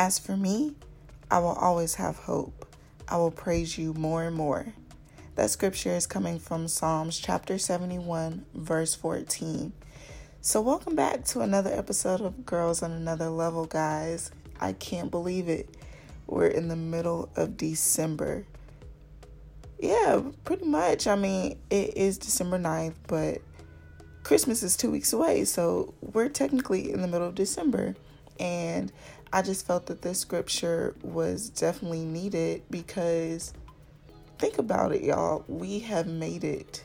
As for me, I will always have hope. I will praise you more and more. That scripture is coming from Psalms chapter 71, verse 14. So, welcome back to another episode of Girls on Another Level, guys. I can't believe it. We're in the middle of December. Yeah, pretty much. I mean, it is December 9th, but Christmas is two weeks away. So, we're technically in the middle of December. And I just felt that this scripture was definitely needed because think about it, y'all. We have made it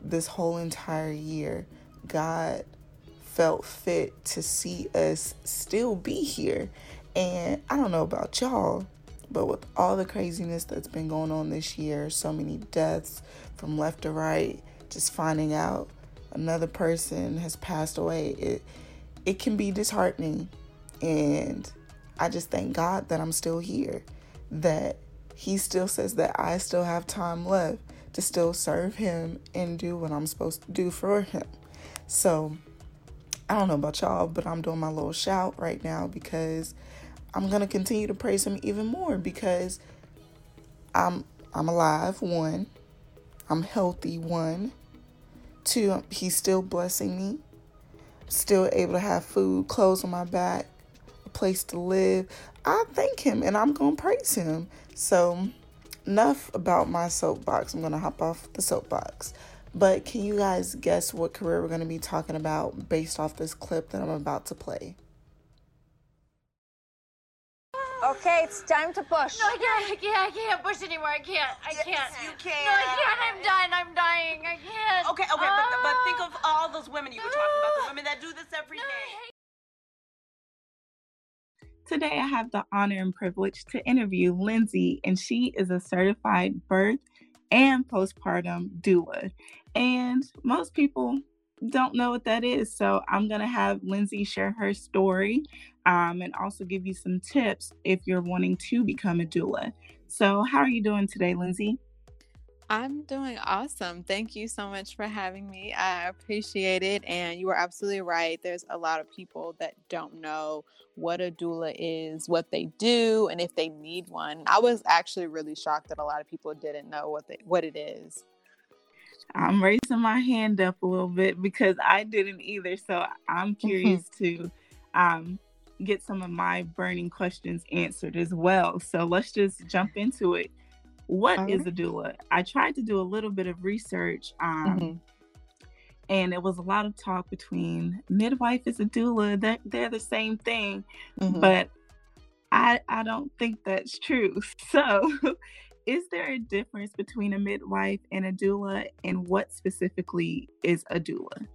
this whole entire year. God felt fit to see us still be here. And I don't know about y'all, but with all the craziness that's been going on this year, so many deaths from left to right, just finding out another person has passed away, it it can be disheartening. And I just thank God that I'm still here, that He still says that I still have time left to still serve Him and do what I'm supposed to do for Him. So, I don't know about y'all, but I'm doing my little shout right now because I'm gonna continue to praise him even more because I'm I'm alive, one. I'm healthy, one. Two, he's still blessing me. Still able to have food, clothes on my back, place to live. I thank him and I'm gonna praise him. So enough about my soapbox. I'm gonna hop off the soapbox. But can you guys guess what career we're going to be talking about based off this clip that I'm about to play? Okay, it's time to push. No, I can't. I can't. I can't push anymore. I can't. I Yes, can't. you can't. No, I can't. I'm done. I'm dying. I can't. Okay, okay, but, but think Ah. of all those women you were talking about, the women that do this every No, day. Today, I have the honor and privilege to interview Lindsay, and she is a certified birth and postpartum doula. And most people don't know what that is. So, I'm going to have Lindsay share her story um, and also give you some tips if you're wanting to become a doula. So, how are you doing today, Lindsay? I'm doing awesome. Thank you so much for having me. I appreciate it. And you are absolutely right. There's a lot of people that don't know what a doula is, what they do, and if they need one. I was actually really shocked that a lot of people didn't know what they, what it is. I'm raising my hand up a little bit because I didn't either. So I'm curious to um, get some of my burning questions answered as well. So let's just jump into it. What All is a doula? I tried to do a little bit of research, um, Mhm. and it was a lot of talk between midwife is a doula. They're, they're the same thing, Mhm. but I I don't think that's true. So, is there a difference between a midwife and a doula, and what specifically is a doula?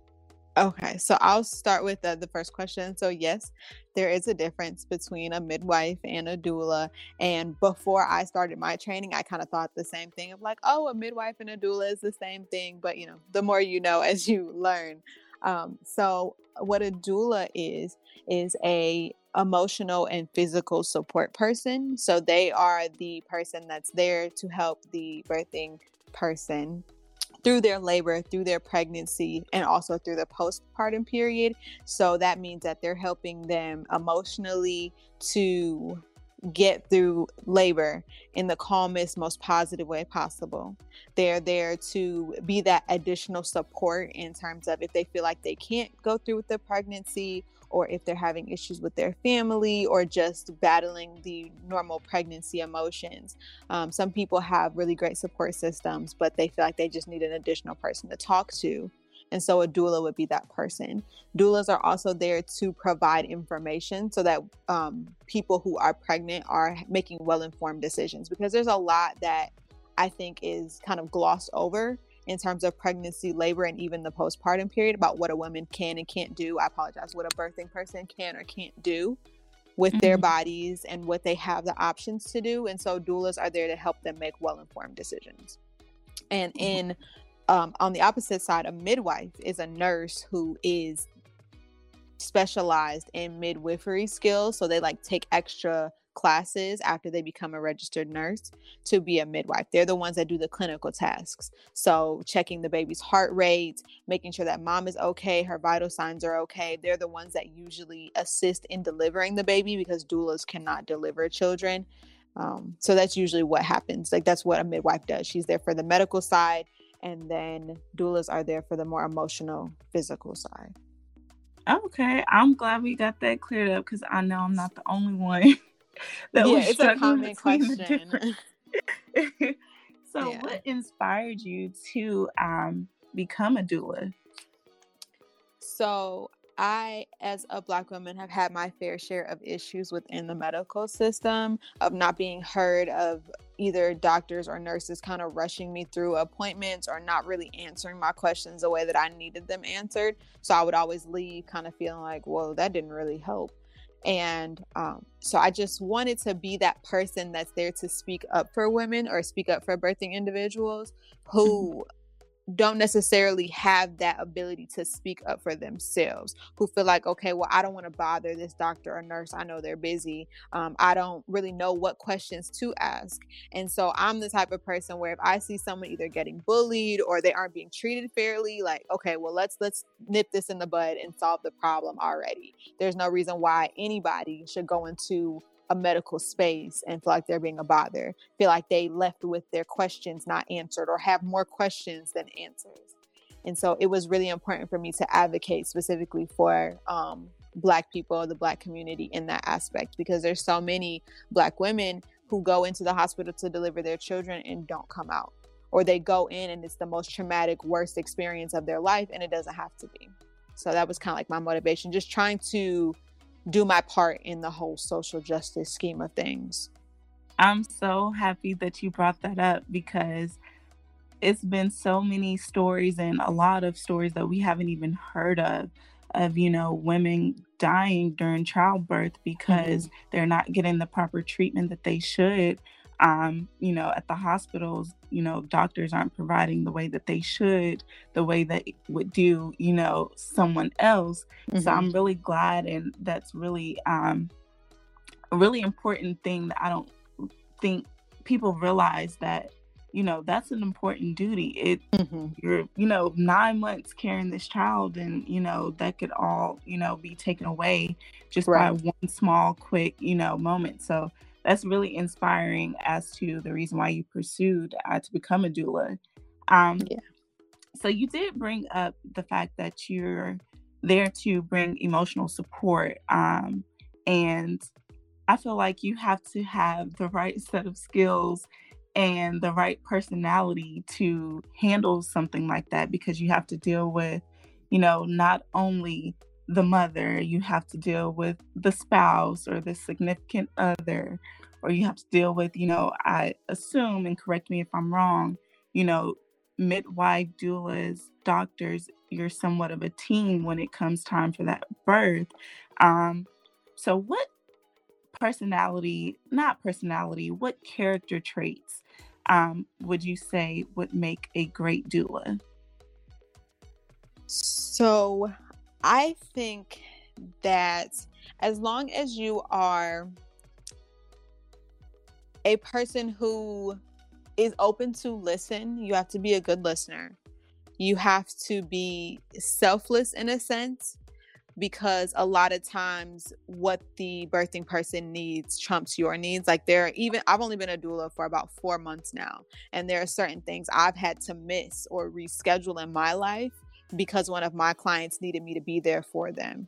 Okay, so I'll start with the, the first question. So, yes, there is a difference between a midwife and a doula. And before I started my training, I kind of thought the same thing of like, oh, a midwife and a doula is the same thing. But, you know, the more you know as you learn. Um, so, what a doula is, is a emotional and physical support person. So, they are the person that's there to help the birthing person through their labor, through their pregnancy, and also through the postpartum period. So that means that they're helping them emotionally to get through labor in the calmest, most positive way possible. They're there to be that additional support in terms of if they feel like they can't go through with the pregnancy or if they're having issues with their family or just battling the normal pregnancy emotions. Um, some people have really great support systems, but they feel like they just need an additional person to talk to. And so a doula would be that person. Doulas are also there to provide information so that um, people who are pregnant are making well informed decisions because there's a lot that I think is kind of glossed over in terms of pregnancy, labor, and even the postpartum period about what a woman can and can't do. I apologize, what a birthing person can or can't do with their Mhm. bodies and what they have the options to do. And so doulas are there to help them make well informed decisions. And Mhm. in um, on the opposite side, a midwife is a nurse who is specialized in midwifery skills. So they like take extra classes after they become a registered nurse to be a midwife. They're the ones that do the clinical tasks. So, checking the baby's heart rate, making sure that mom is okay, her vital signs are okay. They're the ones that usually assist in delivering the baby because doulas cannot deliver children. Um, so, that's usually what happens. Like, that's what a midwife does. She's there for the medical side, and then doulas are there for the more emotional, physical side. Okay, I'm glad we got that cleared up because I know I'm not the only one that yeah, was it's a common question. so, yeah. what inspired you to um, become a doula? So, I, as a Black woman, have had my fair share of issues within the medical system of not being heard, of either doctors or nurses kind of rushing me through appointments or not really answering my questions the way that I needed them answered. So I would always leave kind of feeling like, whoa, that didn't really help. And um, so I just wanted to be that person that's there to speak up for women or speak up for birthing individuals who don't necessarily have that ability to speak up for themselves who feel like okay well i don't want to bother this doctor or nurse i know they're busy um, i don't really know what questions to ask. And so i'm the type of person where if i see someone either getting bullied or they aren't being treated fairly like okay well let's let's nip this in the bud and solve the problem already. There's no reason why anybody should go into a medical space and feel like they're being a bother, feel like they left with their questions not answered or have more questions than answers. And so it was really important for me to advocate specifically for um, Black people, the Black community in that aspect, because there's so many Black women who go into the hospital to deliver their children and don't come out. Or they go in and it's the most traumatic, worst experience of their life, and it doesn't have to be. So that was kind of like my motivation, just trying to do my part in the whole social justice scheme of things. I'm so happy that you brought that up because it's been so many stories and a lot of stories that we haven't even heard of of you know women dying during childbirth because mm-hmm. they're not getting the proper treatment that they should um, you know, at the hospitals, you know, doctors aren't providing the way that they should, the way that would do, you know, someone else. Mm-hmm. So I'm really glad, and that's really um, a really important thing that I don't think people realize that you know that's an important duty it mm-hmm. you're you know nine months carrying this child and you know that could all you know be taken away just right. by one small quick you know moment so that's really inspiring as to the reason why you pursued uh, to become a doula. Um, yeah. So you did bring up the fact that you're there to bring emotional support, um, and I feel like you have to have the right set of skills and the right personality to handle something like that because you have to deal with, you know, not only the mother, you have to deal with the spouse or the significant other, or you have to deal with, you know, I assume, and correct me if I'm wrong, you know, midwife, doulas, doctors, you're somewhat of a team when it comes time for that birth. Um, so, what personality, not personality, what character traits um, would you say would make a great doula? So, I think that as long as you are a person who is open to listen, you have to be a good listener. You have to be selfless in a sense because a lot of times what the birthing person needs trumps your needs. Like there are even I've only been a doula for about 4 months now and there are certain things I've had to miss or reschedule in my life because one of my clients needed me to be there for them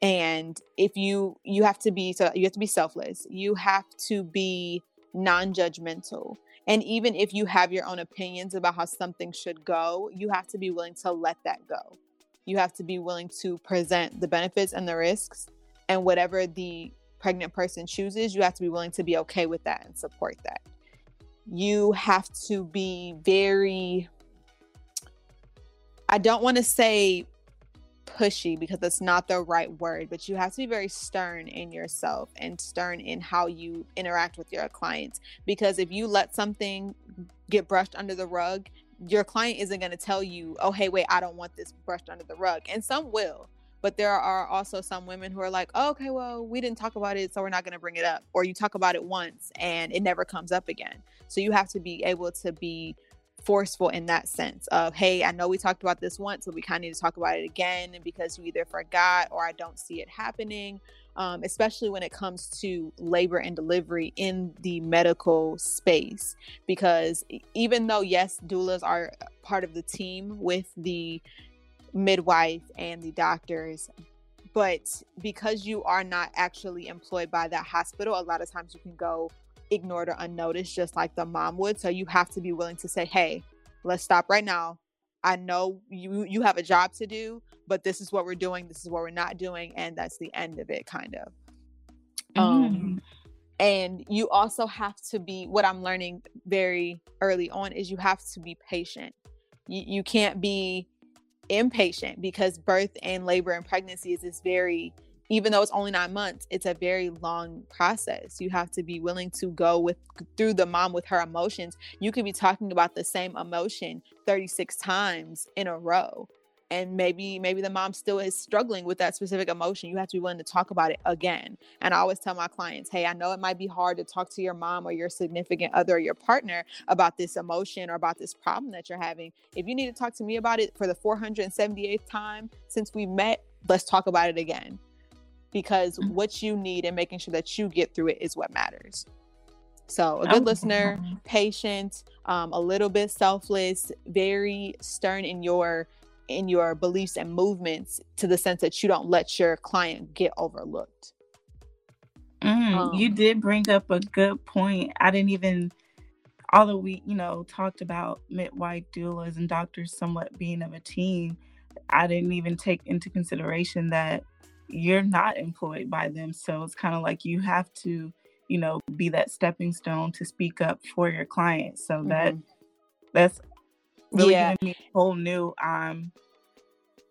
and if you you have to be so you have to be selfless you have to be non-judgmental. And even if you have your own opinions about how something should go you have to be willing to let that go. You have to be willing to present the benefits and the risks and whatever the pregnant person chooses you have to be willing to be okay with that and support that. You have to be very I don't want to say pushy because that's not the right word, but you have to be very stern in yourself and stern in how you interact with your clients. Because if you let something get brushed under the rug, your client isn't going to tell you, oh, hey, wait, I don't want this brushed under the rug. And some will. but there are also some women who are like oh, okay well we didn't talk about it so we're not going to bring it up or you talk about it once and it never comes up again so you have to be able to be forceful in that sense of hey i know we talked about this once but we kind of need to talk about it again because you either forgot or i don't see it happening um, especially when it comes to labor and delivery in the medical space. Because even though, yes, doulas are part of the team with the midwife and the doctors, but because you are not actually employed by that hospital, a lot of times you can go ignored or unnoticed, just like the mom would. So you have to be willing to say, hey, let's stop right now. I know you you have a job to do, but this is what we're doing, this is what we're not doing, and that's the end of it, kind of. Mm. Um, and you also have to be what I'm learning very early on is you have to be patient. You, you can't be impatient because birth and labor and pregnancy is this very even though it's only nine months, it's a very long process. You have to be willing to go with through the mom with her emotions. You could be talking about the same emotion 36 times in a row. And maybe maybe the mom still is struggling with that specific emotion. You have to be willing to talk about it again. And I always tell my clients, hey, I know it might be hard to talk to your mom or your significant other or your partner about this emotion or about this problem that you're having. If you need to talk to me about it for the 478th time since we met, let's talk about it again because mm-hmm. what you need and making sure that you get through it is what matters. So, a good oh, listener, patient, um, a little bit selfless, very stern in your in your beliefs and movements to the sense that you don't let your client get overlooked. Mm, um, you did bring up a good point. I didn't even, although we, you know, talked about midwife doulas and doctors somewhat being of a team, I didn't even take into consideration that you're not employed by them. So it's kind of like you have to, you know, be that stepping stone to speak up for your clients. So mm-hmm. that that's really yeah. giving me a whole new um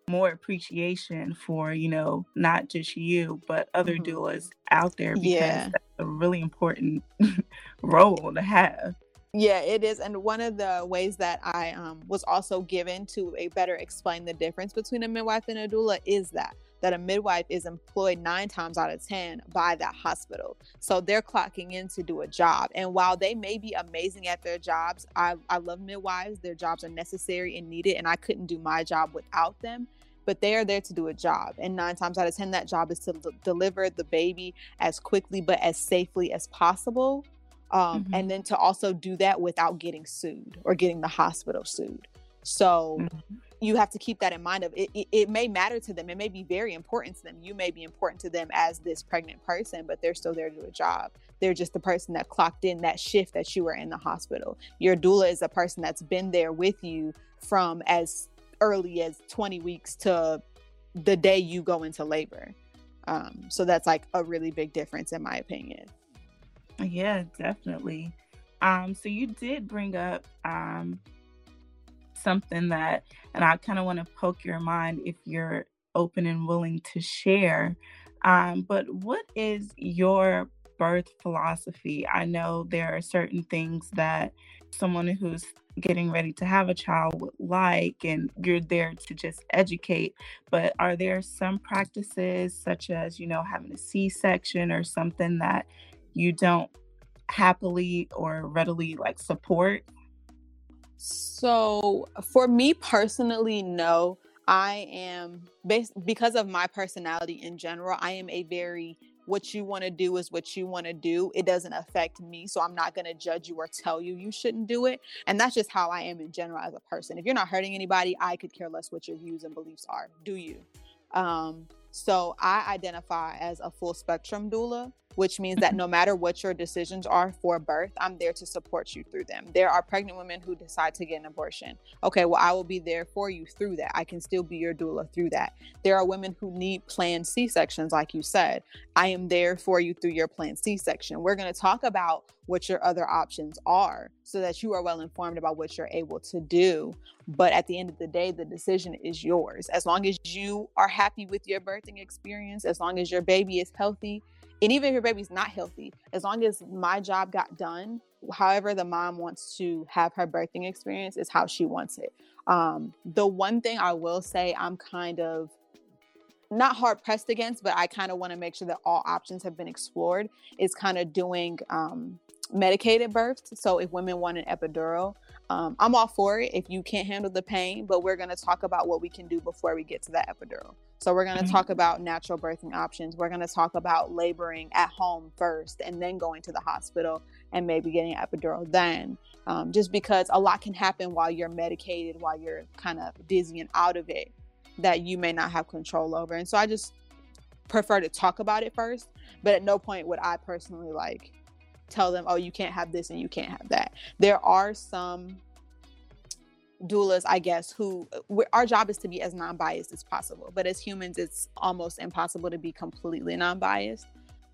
more appreciation for, you know, not just you, but other mm-hmm. doulas out there because yeah. that's a really important role to have. Yeah, it is. And one of the ways that I um, was also given to a better explain the difference between a midwife and a doula is that that a midwife is employed nine times out of 10 by that hospital. So they're clocking in to do a job. And while they may be amazing at their jobs, I, I love midwives. Their jobs are necessary and needed, and I couldn't do my job without them. But they are there to do a job. And nine times out of 10, that job is to l- deliver the baby as quickly but as safely as possible. Um, mm-hmm. And then to also do that without getting sued or getting the hospital sued. So, mm-hmm you have to keep that in mind of it, it, it, may matter to them. It may be very important to them. You may be important to them as this pregnant person but they're still there to do a job. They're just the person that clocked in that shift that you were in the hospital. Your doula is a person that's been there with you from as early as 20 weeks to the day you go into labor. Um, so that's like a really big difference in my opinion. Yeah definitely. Um, so you did bring up um, something that, and I kind of want to poke your mind if you're open and willing to share. Um, but what is your birth philosophy? I know there are certain things that someone who's getting ready to have a child would like, and you're there to just educate. But are there some practices, such as, you know, having a C section or something that you don't happily or readily like support? So, for me personally, no. I am based because of my personality in general. I am a very what you want to do is what you want to do. It doesn't affect me. So I'm not going to judge you or tell you you shouldn't do it. And that's just how I am in general as a person. If you're not hurting anybody, I could care less what your views and beliefs are. Do you? Um, so I identify as a full spectrum doula which means that no matter what your decisions are for birth, I'm there to support you through them. There are pregnant women who decide to get an abortion. Okay, well, I will be there for you through that. I can still be your doula through that. There are women who need planned C sections, like you said. I am there for you through your planned C section. We're going to talk about what your other options are so that you are well informed about what you're able to do. But at the end of the day, the decision is yours. As long as you are happy with your birthing experience, as long as your baby is healthy, and even if your baby's not healthy, as long as my job got done, however the mom wants to have her birthing experience is how she wants it. Um, the one thing I will say I'm kind of not hard pressed against, but I kind of want to make sure that all options have been explored. Is kind of doing um, medicated births. So if women want an epidural, um, I'm all for it if you can't handle the pain, but we're going to talk about what we can do before we get to that epidural. So we're going to mm-hmm. talk about natural birthing options. We're going to talk about laboring at home first and then going to the hospital and maybe getting an epidural then. Um, just because a lot can happen while you're medicated, while you're kind of dizzy and out of it that you may not have control over. And so I just prefer to talk about it first, but at no point would I personally like tell them, oh, you can't have this and you can't have that. There are some doulas, I guess, who our job is to be as non biased as possible. But as humans, it's almost impossible to be completely non biased.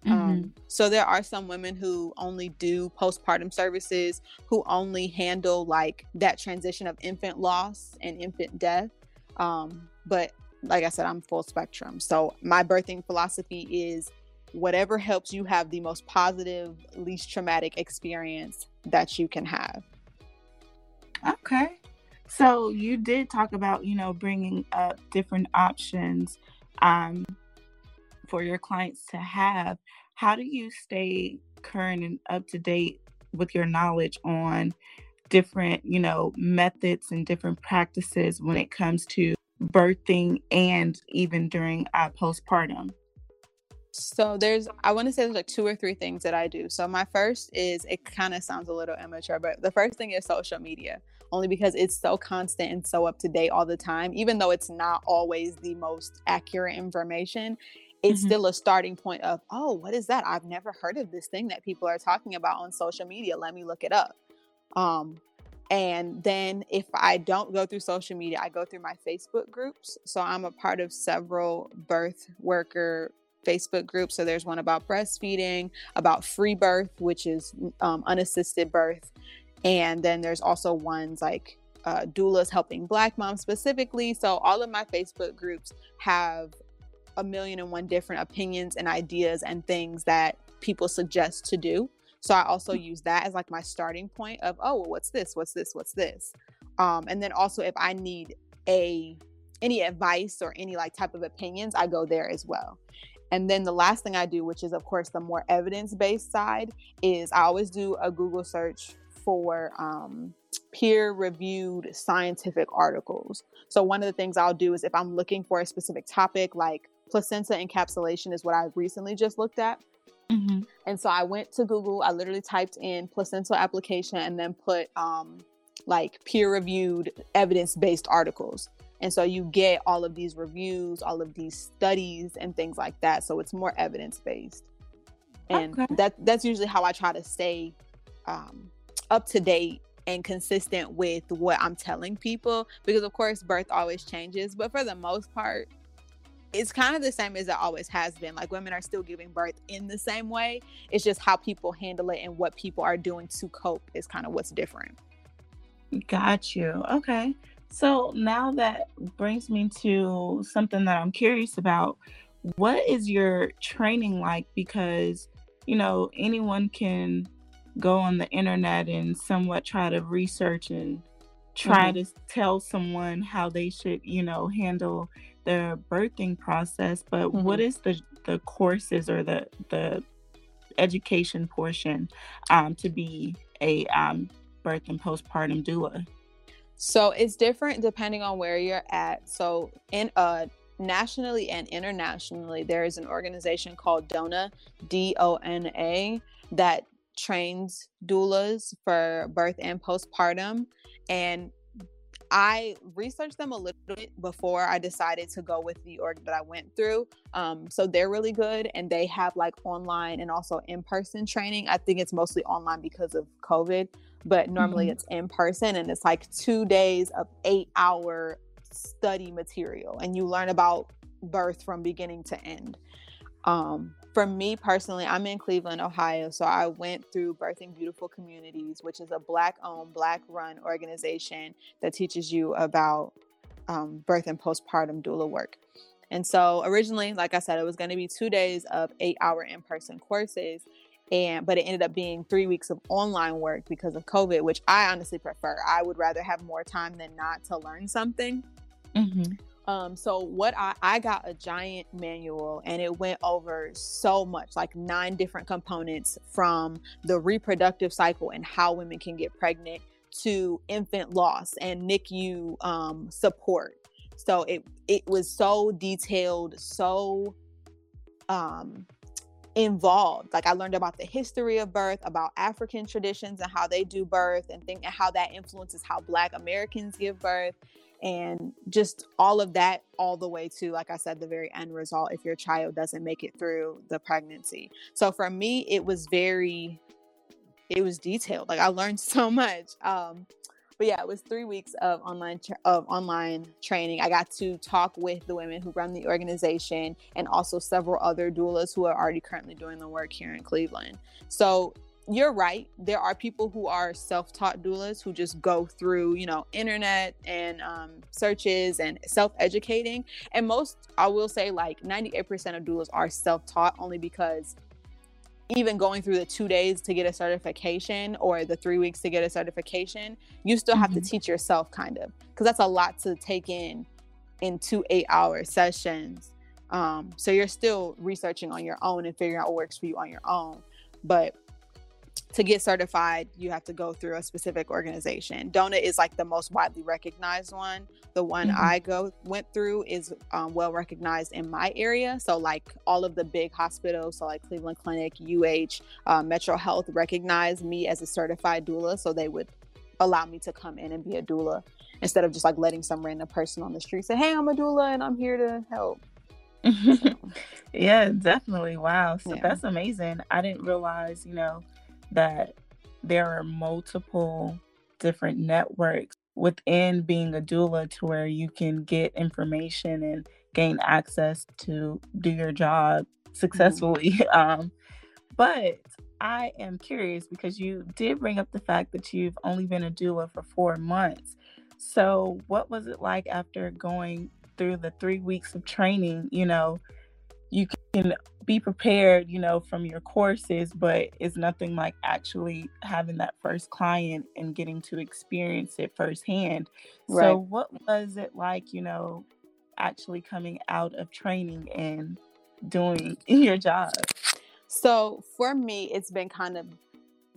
Um, mm-hmm. Um, so there are some women who only do postpartum services, who only handle like that transition of infant loss and infant death. Um, but like I said, I'm full spectrum. So my birthing philosophy is whatever helps you have the most positive, least traumatic experience that you can have. Okay. So you did talk about, you know, bringing up different options um, for your clients to have. How do you stay current and up to date with your knowledge on different, you know, methods and different practices when it comes to birthing and even during uh, postpartum? So there's, I want to say there's like two or three things that I do. So my first is, it kind of sounds a little immature, but the first thing is social media, only because it's so constant and so up to date all the time. Even though it's not always the most accurate information, it's mm-hmm. still a starting point of, oh, what is that? I've never heard of this thing that people are talking about on social media. Let me look it up. Um, and then if I don't go through social media, I go through my Facebook groups. So I'm a part of several birth worker Facebook group. So there's one about breastfeeding, about free birth, which is um, unassisted birth. And then there's also ones like uh, doulas helping Black moms specifically. So all of my Facebook groups have a million and one different opinions and ideas and things that people suggest to do. So I also mm. use that as like my starting point of, oh, well, what's this? What's this? What's this? Um, and then also if I need a any advice or any like type of opinions, I go there as well. And then the last thing I do, which is of course the more evidence-based side, is I always do a Google search for um, peer-reviewed scientific articles. So one of the things I'll do is if I'm looking for a specific topic, like placenta encapsulation is what I recently just looked at. Mm-hmm. And so I went to Google. I literally typed in placenta encapsulation and then put um, like peer-reviewed evidence-based articles. And so you get all of these reviews, all of these studies and things like that. So it's more evidence based. And okay. that that's usually how I try to stay um, up to date and consistent with what I'm telling people because of course birth always changes, but for the most part it's kind of the same as it always has been. Like women are still giving birth in the same way. It's just how people handle it and what people are doing to cope is kind of what's different. Got you. Okay. So now that brings me to something that I'm curious about. What is your training like? Because, you know, anyone can go on the internet and somewhat try to research and try mm-hmm. to tell someone how they should, you know, handle their birthing process. But mm-hmm. what is the the courses or the the education portion um, to be a um, birth and postpartum doula? So it's different depending on where you're at. So in uh nationally and internationally, there is an organization called DONA, D O N A, that trains doulas for birth and postpartum. And I researched them a little bit before I decided to go with the org that I went through. Um, so they're really good and they have like online and also in person training. I think it's mostly online because of COVID but normally mm-hmm. it's in person and it's like two days of eight hour study material and you learn about birth from beginning to end. Um, for me personally, I'm in Cleveland, Ohio. So I went through Birthing Beautiful Communities, which is a Black owned, Black run organization that teaches you about um, birth and postpartum doula work. And so originally, like I said, it was going to be two days of eight hour in person courses and but it ended up being three weeks of online work because of covid which i honestly prefer i would rather have more time than not to learn something mm-hmm. Um, so what I I got a giant manual and it went over so much, like nine different components from the reproductive cycle and how women can get pregnant to infant loss and NICU um, support. So it it was so detailed, so um involved. Like I learned about the history of birth, about African traditions and how they do birth and think and how that influences how black Americans give birth and just all of that all the way to like I said the very end result if your child doesn't make it through the pregnancy. So for me it was very it was detailed. Like I learned so much. Um but yeah, it was three weeks of online tra- of online training. I got to talk with the women who run the organization and also several other doulas who are already currently doing the work here in Cleveland. So you're right. There are people who are self-taught doulas who just go through, you know, internet and um, searches and self-educating. And most, I will say, like 98% of doulas are self-taught only because even going through the two days to get a certification or the three weeks to get a certification, you still have mm-hmm. to teach yourself kind of because that's a lot to take in in two eight hour sessions. Um, so you're still researching on your own and figuring out what works for you on your own. But to get certified, you have to go through a specific organization. DONA is like the most widely recognized one. The one mm-hmm. I go went through is um, well recognized in my area. So like all of the big hospitals, so like Cleveland Clinic, UH, uh, Metro Health, recognize me as a certified doula, so they would allow me to come in and be a doula instead of just like letting some random person on the street say, "Hey, I'm a doula and I'm here to help." yeah, definitely. Wow. So yeah. that's amazing. I didn't realize, you know that there are multiple different networks within being a doula to where you can get information and gain access to do your job mm-hmm. successfully. Mm-hmm. Um, but I am curious because you did bring up the fact that you've only been a doula for four months. So, what was it like after going through the three weeks of training? You know, you can be prepared, you know, from your courses, but it's nothing like actually having that first client and getting to experience it firsthand. Right. So, what was it like, you know, actually coming out of training and doing your job? So, for me, it's been kind of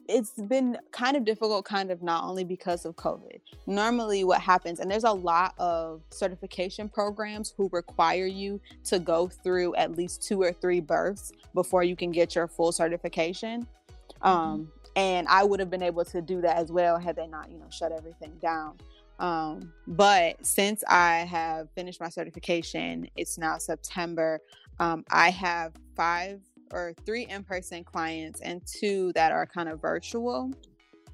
it's been kind of difficult, kind of not only because of COVID. Normally, what happens, and there's a lot of certification programs who require you to go through at least two or three births before you can get your full certification. Mm-hmm. Um, and I would have been able to do that as well had they not, you know, shut everything down. Um, but since I have finished my certification, it's now September. Um, I have five or three in person clients and two that are kind of virtual.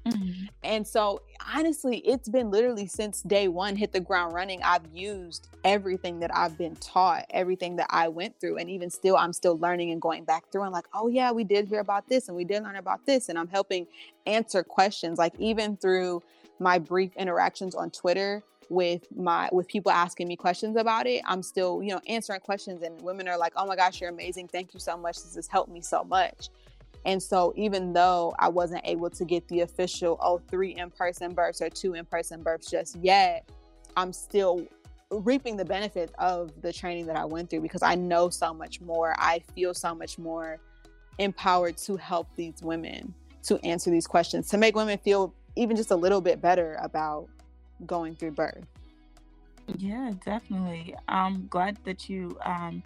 Mm-hmm. And so, honestly, it's been literally since day one, hit the ground running. I've used everything that I've been taught, everything that I went through. And even still, I'm still learning and going back through and like, oh, yeah, we did hear about this and we did learn about this. And I'm helping answer questions, like even through my brief interactions on Twitter with my with people asking me questions about it i'm still you know answering questions and women are like oh my gosh you're amazing. Thank you so much. This has helped me so much. And so even though i wasn't able to get the official oh three in-person births or two in-person births just yet i'm still reaping the benefit of the training that i went through because i know so much more. I feel so much more empowered to help these women to answer these questions to make women feel even just a little bit better about going through birth. Yeah, definitely. I'm glad that you um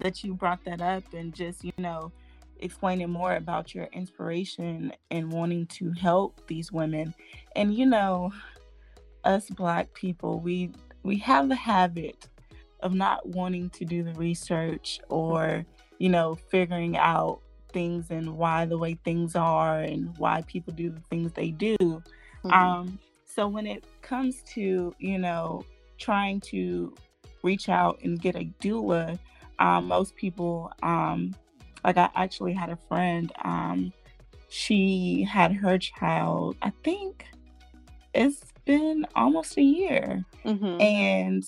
that you brought that up and just, you know, explaining more about your inspiration and wanting to help these women. And you know, us black people, we we have the habit of not wanting to do the research or, you know, figuring out things and why the way things are and why people do the things they do. Mm-hmm. Um so when it comes to, you know, trying to reach out and get a doula, um, most people, um, like I actually had a friend, um, she had her child, I think it's been almost a year. Mm-hmm. And,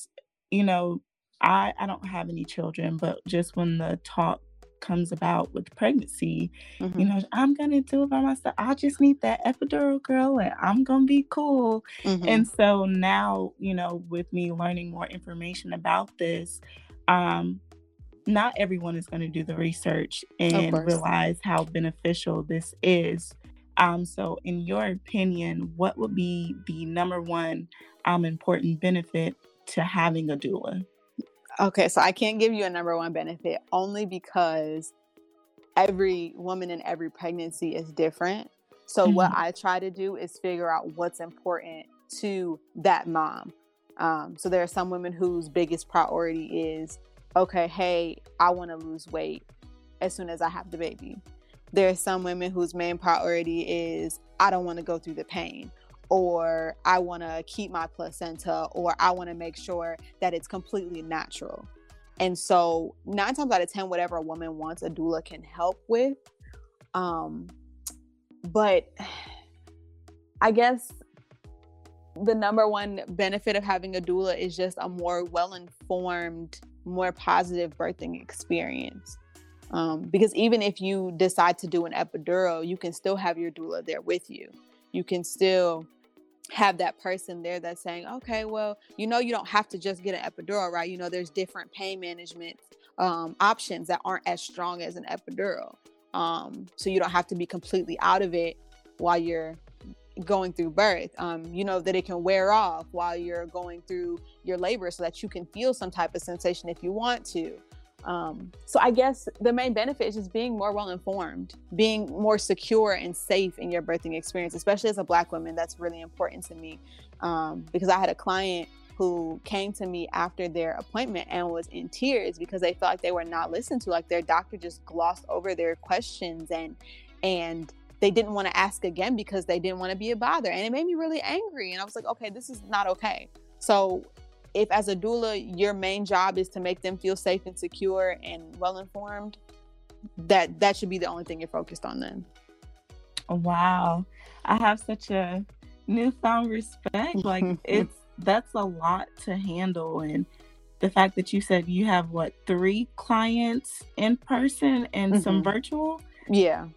you know, I, I don't have any children, but just when the talk comes about with pregnancy. Mhm. You know, I'm gonna do it by myself. I just need that epidural girl and I'm gonna be cool. Mhm. And so now, you know, with me learning more information about this, um, not everyone is going to do the research and realize how beneficial this is. Um, so, in your opinion, what would be the number one um, important benefit to having a doula? Okay, so I can't give you a number one benefit only because every woman in every pregnancy is different. So what Mhm. I try to do is figure out what's important to that mom. Um, so there are some women whose biggest priority is, okay, hey, I want to lose weight as soon as I have the baby. There are some women whose main priority is, I don't want to go through the pain, or I want to keep my placenta, or I want to make sure that it's completely natural. And so, nine times out of 10, whatever a woman wants, a doula can help with. Um, but I guess the number one benefit of having a doula is just a more well informed, more positive birthing experience. Um, because even if you decide to do an epidural, you can still have your doula there with you. You can still have that person there that's saying, okay, well, you know, you don't have to just get an epidural, right? You know, there's different pain management um, options that aren't as strong as an epidural. Um, so you don't have to be completely out of it while you're going through birth. Um, you know that it can wear off while you're going through your labor so that you can feel some type of sensation if you want to. Um, so I guess the main benefit is just being more well informed, being more secure and safe in your birthing experience, especially as a black woman. That's really important to me um, because I had a client who came to me after their appointment and was in tears because they felt like they were not listened to, like their doctor just glossed over their questions and and they didn't want to ask again because they didn't want to be a bother. And it made me really angry. And I was like, okay, this is not okay. So if as a doula, your main job is to make them feel safe and secure and well informed, that that should be the only thing you're focused on then. Wow. I have such a newfound respect. Like it's that's a lot to handle and the fact that you said you have what three clients in person and some Mhm. virtual Yeah.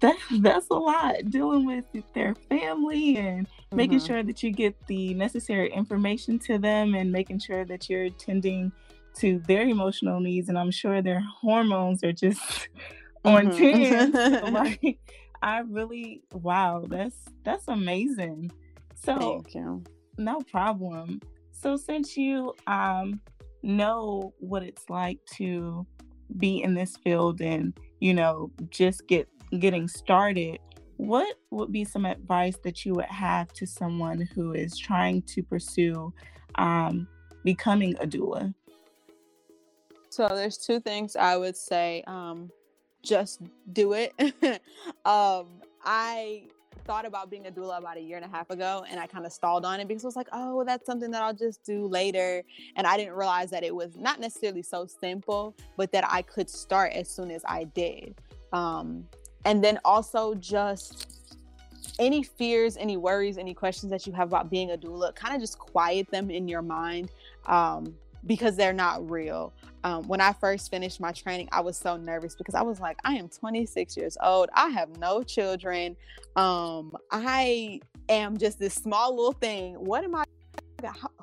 That that's a lot dealing with their family and making Mhm. sure that you get the necessary information to them and making sure that you're attending to their emotional needs and i'm sure their hormones are just on Mhm. 10 So, like i really wow that's that's amazing so Thank you. no problem so since you um know what it's like to be in this field and you know just get getting started what would be some advice that you would have to someone who is trying to pursue um becoming a doula So there's two things I would say. Um, just do it. um, I thought about being a doula about a year and a half ago, and I kind of stalled on it because I was like, oh, that's something that I'll just do later. And I didn't realize that it was not necessarily so simple, but that I could start as soon as I did. Um, and then also just any fears, any worries, any questions that you have about being a doula, kind of just quiet them in your mind um, because they're not real. Um, when I first finished my training, I was so nervous because I was like, I am 26 years old. I have no children. Um, I am just this small little thing. What am I?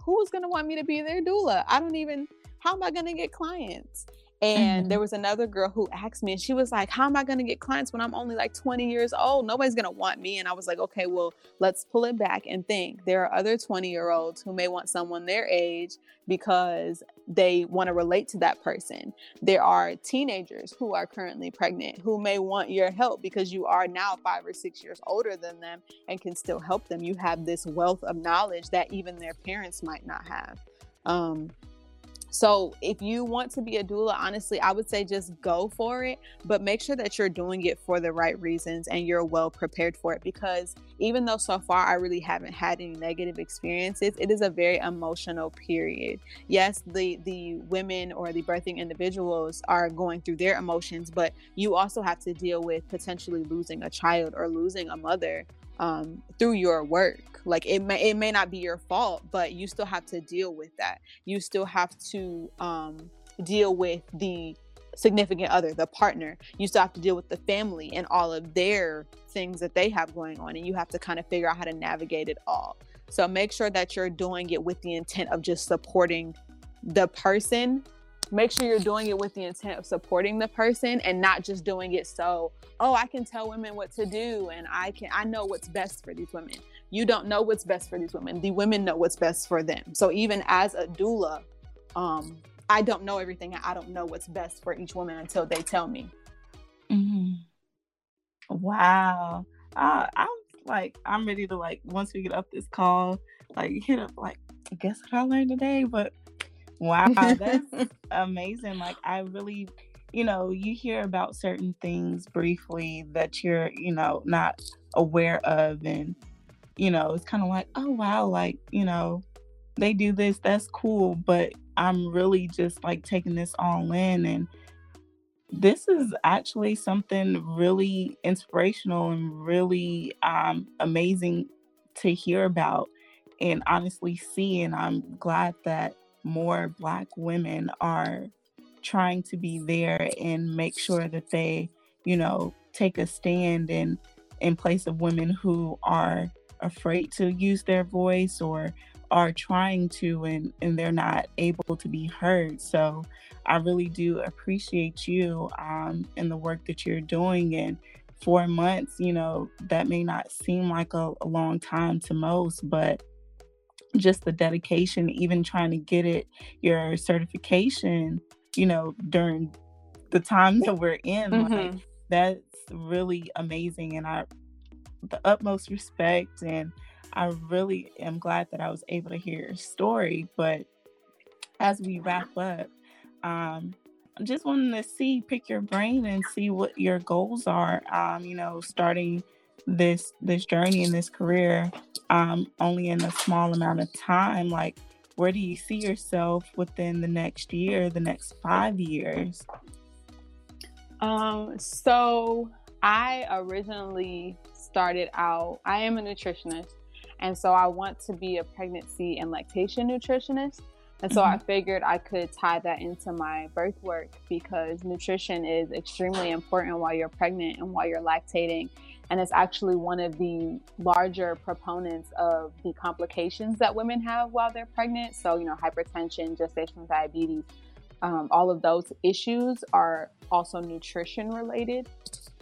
Who's going to want me to be their doula? I don't even, how am I going to get clients? And Mhm. there was another girl who asked me, and she was like, How am I going to get clients when I'm only like 20 years old? Nobody's going to want me. And I was like, Okay, well, let's pull it back and think. There are other 20 year olds who may want someone their age because they want to relate to that person. There are teenagers who are currently pregnant who may want your help because you are now five or six years older than them and can still help them. You have this wealth of knowledge that even their parents might not have. Um, so if you want to be a doula, honestly, I would say just go for it, but make sure that you're doing it for the right reasons and you're well prepared for it because even though so far I really haven't had any negative experiences, it is a very emotional period. Yes, the the women or the birthing individuals are going through their emotions, but you also have to deal with potentially losing a child or losing a mother um, through your work. Like it may it may not be your fault, but you still have to deal with that. You still have to um, deal with the significant other, the partner. You still have to deal with the family and all of their things that they have going on, and you have to kind of figure out how to navigate it all. So make sure that you're doing it with the intent of just supporting the person. Make sure you're doing it with the intent of supporting the person and not just doing it so, oh, I can tell women what to do and I can I know what's best for these women. You don't know what's best for these women. The women know what's best for them. So even as a doula, um, I don't know everything. I don't know what's best for each woman until they tell me. Mm-hmm. Wow. Uh, I'm like, I'm ready to like once we get up this call, like hit up like, guess what I learned today? But wow, that's amazing. Like I really, you know, you hear about certain things briefly that you're, you know, not aware of, and you know, it's kind of like, oh wow, like you know, they do this, that's cool, but I'm really just like taking this all in and this is actually something really inspirational and really um, amazing to hear about and honestly see. And I'm glad that more Black women are trying to be there and make sure that they, you know, take a stand in in place of women who are afraid to use their voice or are trying to and and they're not able to be heard so i really do appreciate you um and the work that you're doing and four months you know that may not seem like a, a long time to most but just the dedication even trying to get it your certification you know during the time that we're in mm-hmm. like that's really amazing and i the utmost respect and I really am glad that I was able to hear your story. But as we wrap up, um, I'm just wanting to see, pick your brain and see what your goals are. Um, you know, starting this this journey in this career um, only in a small amount of time. Like, where do you see yourself within the next year, the next five years? Um, so I originally started out. I am a nutritionist. And so I want to be a pregnancy and lactation nutritionist. And so mm-hmm. I figured I could tie that into my birth work because nutrition is extremely important while you're pregnant and while you're lactating. And it's actually one of the larger proponents of the complications that women have while they're pregnant. So, you know, hypertension, gestational diabetes, um, all of those issues are also nutrition related.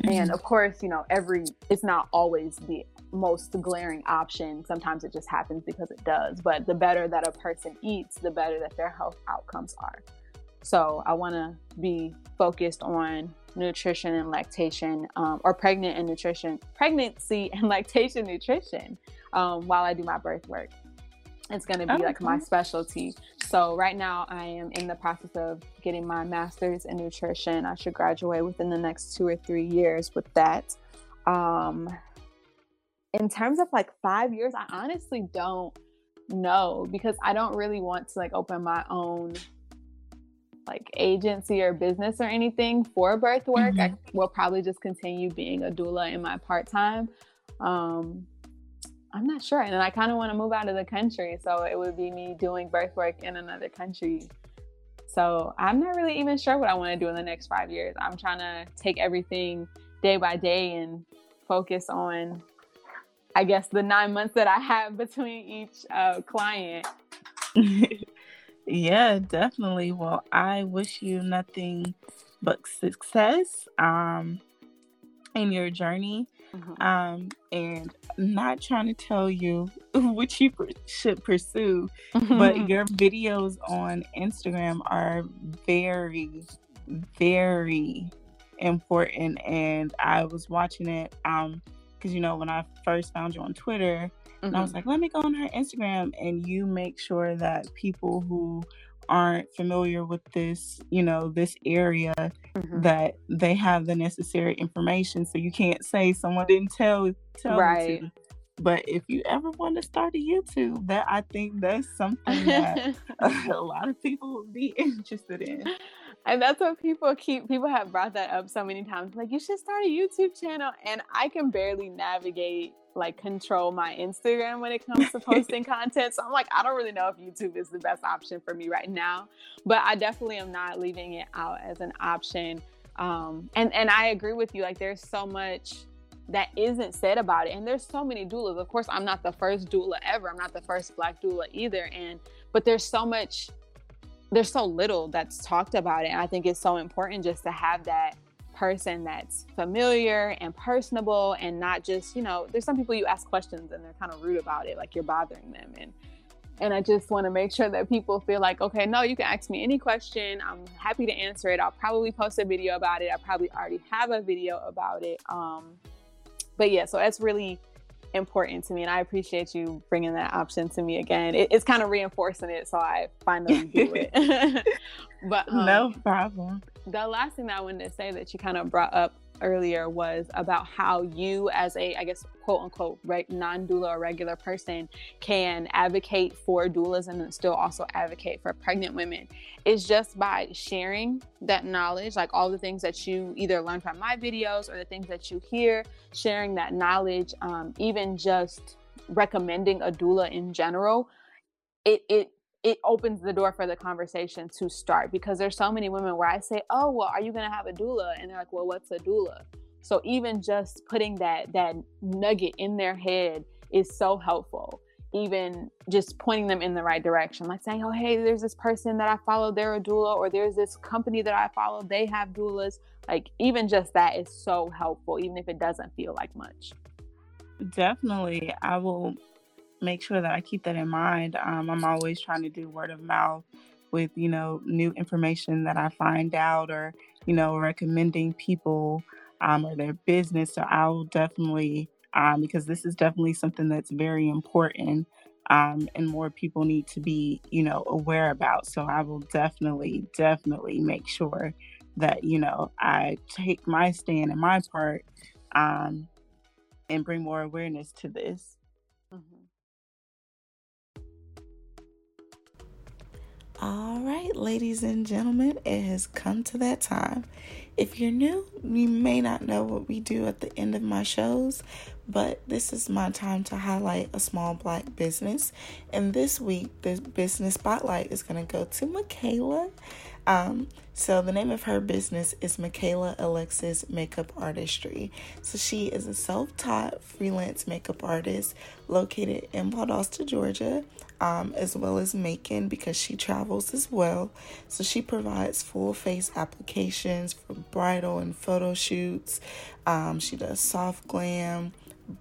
Mm-hmm. And of course, you know, every, it's not always the most glaring option. Sometimes it just happens because it does. But the better that a person eats, the better that their health outcomes are. So I want to be focused on nutrition and lactation, um, or pregnant and nutrition, pregnancy and lactation nutrition, um, while I do my birth work. It's going to be oh, like my specialty. So right now I am in the process of getting my master's in nutrition. I should graduate within the next two or three years with that. Um, in terms of like five years, I honestly don't know because I don't really want to like open my own like agency or business or anything for birth work. Mm-hmm. I will probably just continue being a doula in my part time. Um, I'm not sure. And I kind of want to move out of the country. So it would be me doing birth work in another country. So I'm not really even sure what I want to do in the next five years. I'm trying to take everything day by day and focus on I guess the nine months that I have between each uh, client. yeah, definitely. Well, I wish you nothing but success um, in your journey. Mm-hmm. Um, and not trying to tell you what you should pursue, mm-hmm. but your videos on Instagram are very, very important. And I was watching it. Um, because you know when I first found you on Twitter, mm-hmm. and I was mm-hmm. like, let me go on her Instagram, and you make sure that people who aren't familiar with this, you know, this area, mm-hmm. that they have the necessary information. So you can't say someone didn't tell tell right. you to. But if you ever want to start a YouTube, that I think that's something that a lot of people would be interested in. And that's what people keep people have brought that up so many times. Like you should start a YouTube channel. And I can barely navigate like control my Instagram when it comes to posting content. So I'm like, I don't really know if YouTube is the best option for me right now. But I definitely am not leaving it out as an option. Um, and and I agree with you. Like there's so much that isn't said about it. And there's so many doulas. Of course, I'm not the first doula ever. I'm not the first black doula either. And but there's so much there's so little that's talked about it. And I think it's so important just to have that person that's familiar and personable and not just, you know, there's some people you ask questions and they're kind of rude about it, like you're bothering them. And and I just want to make sure that people feel like, okay, no, you can ask me any question. I'm happy to answer it. I'll probably post a video about it. I probably already have a video about it. Um, but yeah, so that's really important to me and i appreciate you bringing that option to me again. It, it's kind of reinforcing it so i finally do it. But um, no problem. the last thing that i wanted to say that you kind of brought up earlier was about how you, as a, I guess, quote unquote, right, non doula or regular person, can advocate for doulas and still also advocate for pregnant women. Is just by sharing that knowledge, like all the things that you either learn from my videos or the things that you hear, sharing that knowledge, um, even just recommending a doula in general. It, it it opens the door for the conversation to start because there's so many women where I say, "Oh, well, are you going to have a doula?" and they're like, "Well, what's a doula?" So even just putting that that nugget in their head is so helpful. Even just pointing them in the right direction, like saying, "Oh, hey, there's this person that I follow, they're a doula," or "There's this company that I follow, they have doulas." Like even just that is so helpful, even if it doesn't feel like much. Definitely, I will make sure that I keep that in mind. Um, I'm always trying to do word of mouth with, you know, new information that I find out or, you know, recommending people um, or their business. So I'll definitely, um, because this is definitely something that's very important um, and more people need to be, you know, aware about. So I will definitely, definitely make sure that, you know, I take my stand and my part um, and bring more awareness to this. All right, ladies and gentlemen, it has come to that time. If you're new, you may not know what we do at the end of my shows, but this is my time to highlight a small black business. And this week, the business spotlight is going to go to Michaela. Um, so the name of her business is Michaela Alexis Makeup Artistry. So she is a self-taught freelance makeup artist located in Valdosta, Georgia um, as well as Macon because she travels as well. So she provides full face applications for bridal and photo shoots. Um, she does soft glam,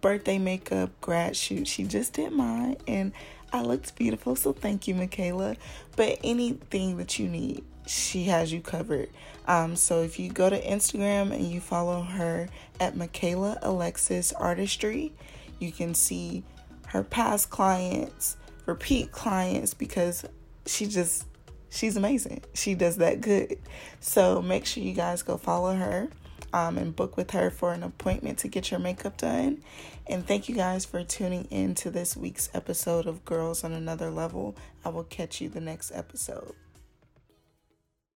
birthday makeup, grad shoot. She just did mine and I looked beautiful. So thank you, Michaela. But anything that you need, she has you covered. Um, so if you go to Instagram and you follow her at Michaela Alexis Artistry, you can see her past clients, repeat clients because she just she's amazing. She does that good. So make sure you guys go follow her um, and book with her for an appointment to get your makeup done. And thank you guys for tuning in to this week's episode of Girls on Another Level. I will catch you the next episode.